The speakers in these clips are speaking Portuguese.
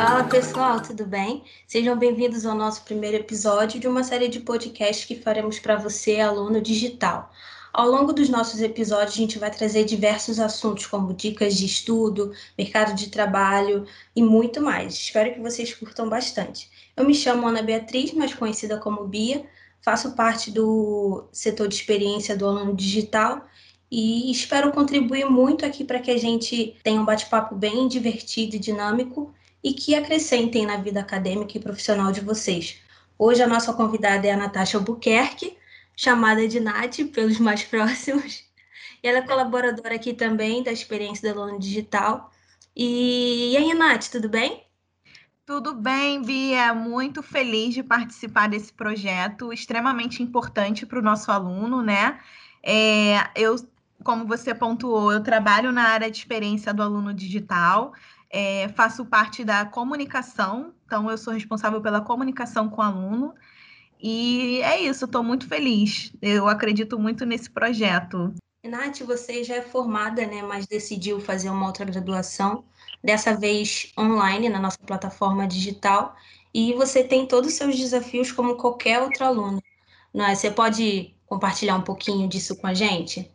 Fala pessoal, tudo bem? Sejam bem-vindos ao nosso primeiro episódio de uma série de podcasts que faremos para você, aluno digital. Ao longo dos nossos episódios, a gente vai trazer diversos assuntos, como dicas de estudo, mercado de trabalho e muito mais. Espero que vocês curtam bastante. Eu me chamo Ana Beatriz, mais conhecida como Bia, faço parte do setor de experiência do aluno digital e espero contribuir muito aqui para que a gente tenha um bate-papo bem divertido e dinâmico e que acrescentem na vida acadêmica e profissional de vocês. Hoje a nossa convidada é a Natasha Albuquerque, chamada de Nath pelos mais próximos. Ela é colaboradora aqui também da experiência do aluno digital. E, e aí, Nath, tudo bem? Tudo bem, Bia. Muito feliz de participar desse projeto, extremamente importante para o nosso aluno, né? É, eu, como você pontuou, eu trabalho na área de experiência do aluno digital, é, faço parte da comunicação, então eu sou responsável pela comunicação com o aluno. E é isso, estou muito feliz. Eu acredito muito nesse projeto. Nath, você já é formada, né, mas decidiu fazer uma outra graduação, dessa vez online, na nossa plataforma digital, e você tem todos os seus desafios como qualquer outro aluno. Não é? Você pode compartilhar um pouquinho disso com a gente?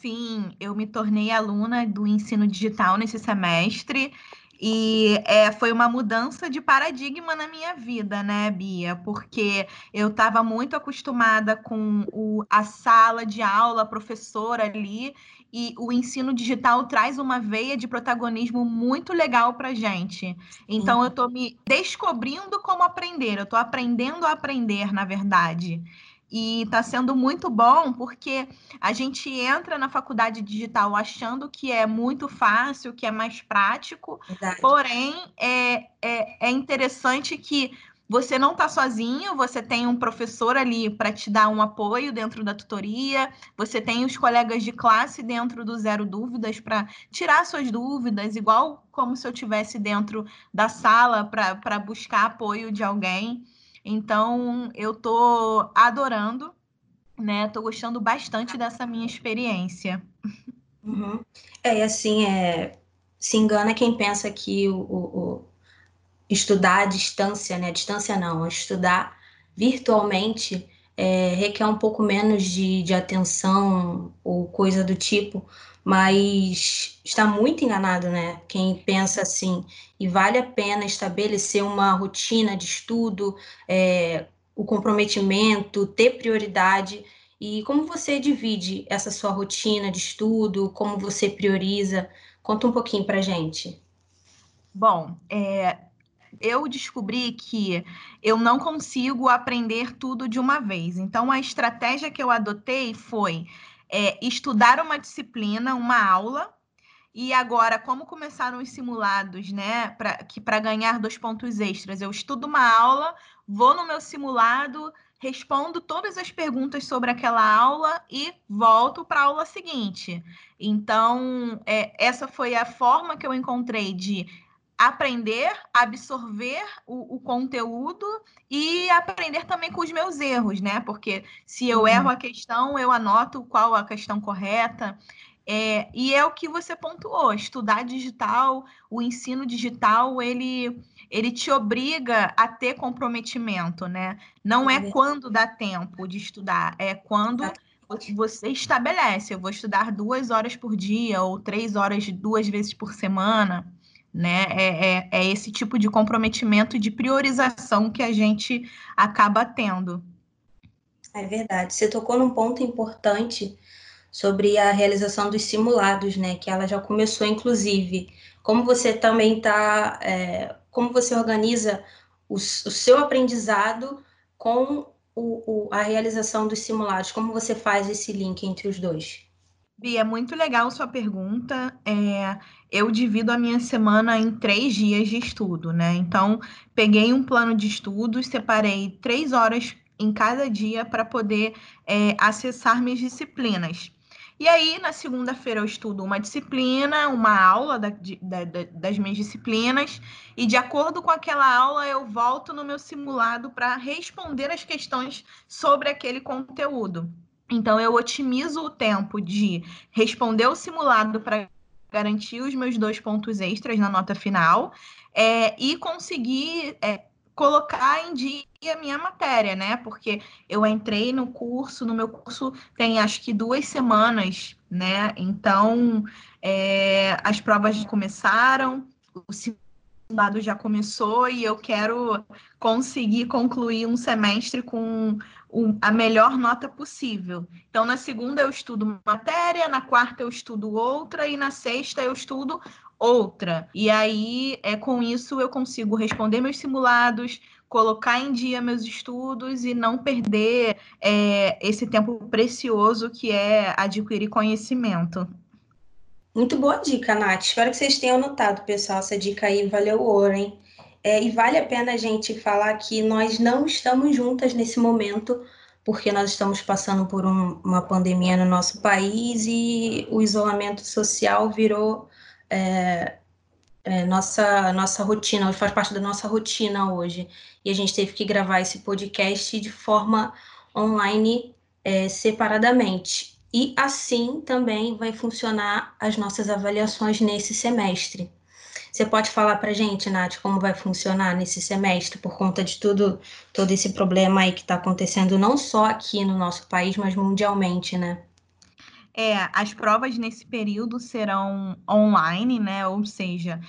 Sim, eu me tornei aluna do ensino digital nesse semestre e é, foi uma mudança de paradigma na minha vida, né, Bia? Porque eu estava muito acostumada com o, a sala de aula, a professora ali, e o ensino digital traz uma veia de protagonismo muito legal para gente. Então, eu estou me descobrindo como aprender, eu estou aprendendo a aprender, na verdade. E está sendo muito bom porque a gente entra na faculdade digital achando que é muito fácil, que é mais prático, Verdade. porém é, é, é interessante que você não está sozinho, você tem um professor ali para te dar um apoio dentro da tutoria, você tem os colegas de classe dentro do Zero Dúvidas para tirar suas dúvidas, igual como se eu tivesse dentro da sala para buscar apoio de alguém. Então, eu tô adorando, né? Tô gostando bastante dessa minha experiência. Uhum. É, assim, é, se engana quem pensa que o, o, o estudar à distância, né? distância não, estudar virtualmente é, requer um pouco menos de, de atenção ou coisa do tipo, mas está muito enganado, né? Quem pensa assim, e vale a pena estabelecer uma rotina de estudo, é, o comprometimento, ter prioridade. E como você divide essa sua rotina de estudo, como você prioriza? Conta um pouquinho para gente. Bom, é, eu descobri que eu não consigo aprender tudo de uma vez. Então, a estratégia que eu adotei foi é, estudar uma disciplina, uma aula, e agora, como começaram os simulados, né? Pra, que para ganhar dois pontos extras, eu estudo uma aula, vou no meu simulado, respondo todas as perguntas sobre aquela aula e volto para a aula seguinte. Então, é, essa foi a forma que eu encontrei de aprender, absorver o, o, conteúdo e aprender também com os meus erros, né? Porque se eu uhum. erro a questão, eu anoto qual a questão correta. É, e é o que você pontuou, estudar digital, o ensino digital, ele, ele te obriga a ter comprometimento, né? Não é quando dá tempo de estudar, é quando você estabelece, eu vou estudar duas horas por dia ou três horas duas vezes por semana né? É, é, é, esse tipo de comprometimento de priorização que a gente acaba tendo. É verdade. Você tocou num ponto importante sobre a realização dos simulados, né? Que ela já começou, inclusive. Como você também está, é, como você organiza o, o, seu aprendizado com o, o, a realização dos simulados? Como você faz esse link entre os dois? Bia, é muito legal sua pergunta. É, eu divido a minha semana em três dias de estudo, né? Então, peguei um plano de estudos, separei três horas em cada dia para poder é, acessar minhas disciplinas. E aí, na segunda-feira, eu estudo uma disciplina, uma aula da, da, das minhas disciplinas, e de acordo com aquela aula, eu volto no meu simulado para responder as questões sobre aquele conteúdo. Então, eu otimizo o tempo de responder o simulado para garantir os meus dois pontos extras na nota final é, e conseguir é, colocar em dia a minha matéria, né? Porque eu entrei no curso, no meu curso tem acho que duas semanas, né? Então é, as provas já começaram, o simulado já começou e eu quero conseguir concluir um semestre com a melhor nota possível. Então, na segunda eu estudo matéria, na quarta eu estudo outra e na sexta eu estudo outra. E aí, é com isso eu consigo responder meus simulados, colocar em dia meus estudos e não perder é, esse tempo precioso que é adquirir conhecimento. Muito boa dica, Nath. Espero que vocês tenham notado, pessoal. Essa dica aí valeu ouro, hein? É, e vale a pena a gente falar que nós não estamos juntas nesse momento, porque nós estamos passando por um, uma pandemia no nosso país e o isolamento social virou é, é, nossa, nossa rotina, faz parte da nossa rotina hoje. E a gente teve que gravar esse podcast de forma online é, separadamente. E assim também vai funcionar as nossas avaliações nesse semestre. Você pode falar para gente, Nath, como vai funcionar nesse semestre por conta de tudo, todo esse problema aí que está acontecendo não só aqui no nosso país, mas mundialmente, né? É, as provas nesse período serão online, né? Ou seja,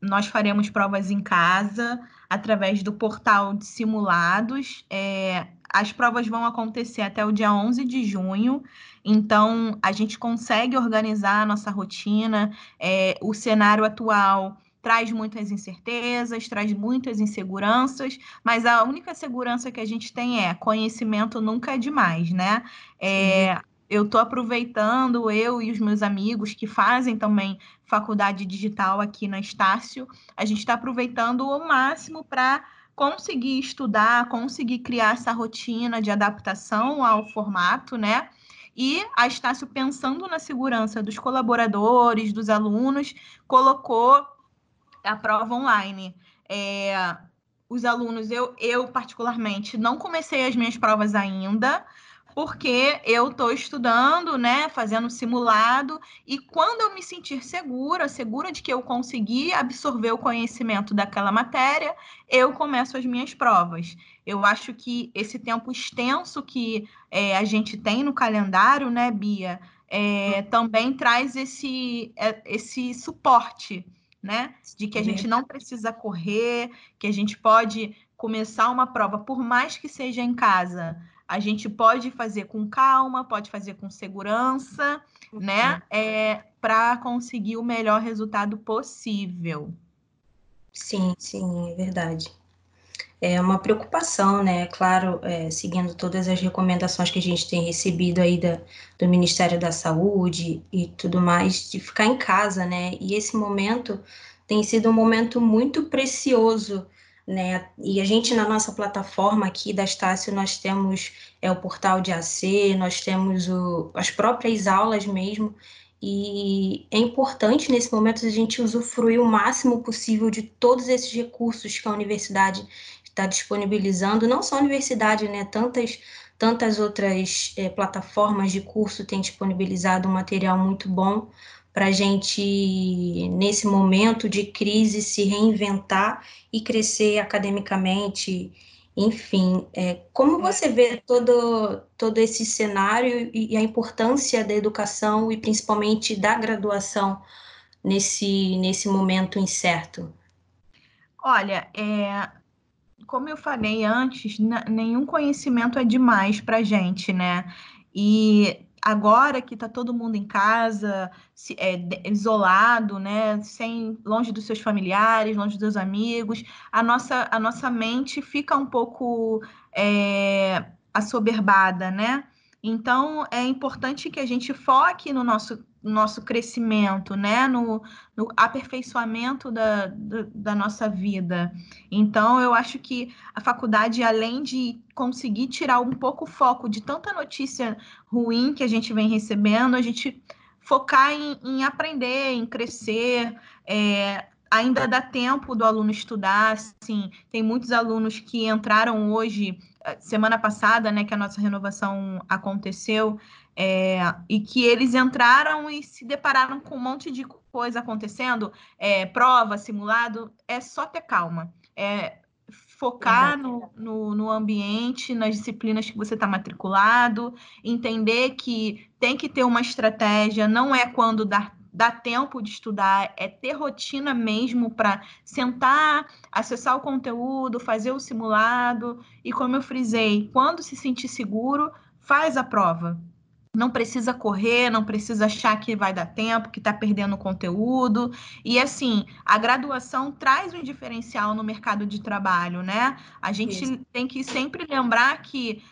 nós faremos provas em casa através do portal de simulados. É, as provas vão acontecer até o dia 11 de junho, então a gente consegue organizar a nossa rotina. É, o cenário atual traz muitas incertezas, traz muitas inseguranças, mas a única segurança que a gente tem é conhecimento nunca é demais, né? É, eu estou aproveitando, eu e os meus amigos que fazem também faculdade digital aqui na Estácio, a gente está aproveitando o máximo para conseguir estudar, conseguir criar essa rotina de adaptação ao formato, né? E a Estácio, pensando na segurança dos colaboradores, dos alunos, colocou a prova online. É, os alunos, eu, eu particularmente, não comecei as minhas provas ainda, porque eu estou estudando, né, fazendo simulado, e quando eu me sentir segura, segura de que eu consegui absorver o conhecimento daquela matéria, eu começo as minhas provas. Eu acho que esse tempo extenso que é, a gente tem no calendário, né, Bia, é, também traz esse, é, esse suporte, né, de que a gente não precisa correr, que a gente pode começar uma prova, por mais que seja em casa, a gente pode fazer com calma, pode fazer com segurança, né? Uhum. É, para conseguir o melhor resultado possível. Sim, sim, é verdade. É uma preocupação, né? Claro, é, seguindo todas as recomendações que a gente tem recebido aí da, do Ministério da Saúde e tudo mais, de ficar em casa, né? E esse momento tem sido um momento muito precioso né? E a gente na nossa plataforma aqui da Estácio nós temos é o portal de AC, nós temos o, as próprias aulas mesmo, e é importante nesse momento a gente usufruir o máximo possível de todos esses recursos que a universidade está disponibilizando, não só a universidade, né? Tantas tantas outras é, plataformas de curso têm disponibilizado um material muito bom para a gente, nesse momento de crise, se reinventar e crescer academicamente. Enfim, é, como você vê todo, todo esse cenário e, e a importância da educação e principalmente da graduação nesse, nesse momento incerto? Olha, é, como eu falei antes, nenhum conhecimento é demais para gente, né? E agora que está todo mundo em casa, se, é, isolado, né, sem longe dos seus familiares, longe dos amigos, a nossa a nossa mente fica um pouco é, assoberbada, né? Então é importante que a gente foque no nosso nosso crescimento, né? no, no aperfeiçoamento da, da, da, nossa vida. Então, eu acho que a faculdade, além de conseguir tirar um pouco o foco de tanta notícia ruim que a gente vem recebendo, a gente focar em, em aprender, em crescer. É, ainda dá tempo do aluno estudar, assim, tem muitos alunos que entraram hoje, semana passada, né, que a nossa renovação aconteceu, é, e que eles entraram e se depararam com um monte de coisa acontecendo, é, prova, simulado, é só ter calma. É focar no, no, no ambiente, nas disciplinas que você está matriculado, entender que tem que ter uma estratégia, não é quando dar dá tempo de estudar, é ter rotina mesmo para sentar, acessar o conteúdo, fazer o simulado e como eu frisei, quando se sentir seguro, faz a prova. Não precisa correr, não precisa achar que vai dar tempo, que está perdendo conteúdo. E assim, a graduação traz um diferencial no mercado de trabalho, né? A gente Isso. tem que sempre lembrar que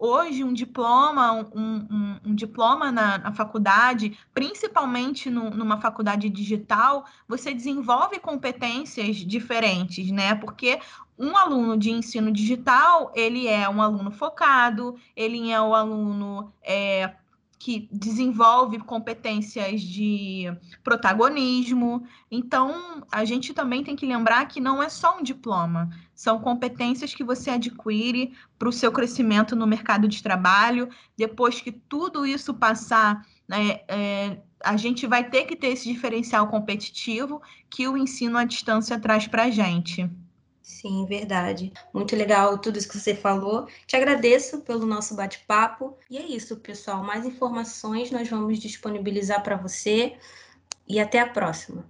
hoje um diploma, um, um, um diploma na, na, faculdade, principalmente no, numa faculdade digital, você desenvolve competências diferentes, né? Porque um aluno de ensino digital, ele é um aluno focado, ele é um aluno é, que desenvolve competências de protagonismo. Então, a gente também tem que lembrar que não é só um diploma, são competências que você adquire para o seu crescimento no mercado de trabalho. Depois que tudo isso passar, né, é, a gente vai ter que ter esse diferencial competitivo que o ensino à distância traz para a gente. Sim, verdade. Muito legal tudo isso que você falou. Te agradeço pelo nosso bate-papo. E é isso, pessoal. Mais informações nós vamos disponibilizar para você. E até a próxima.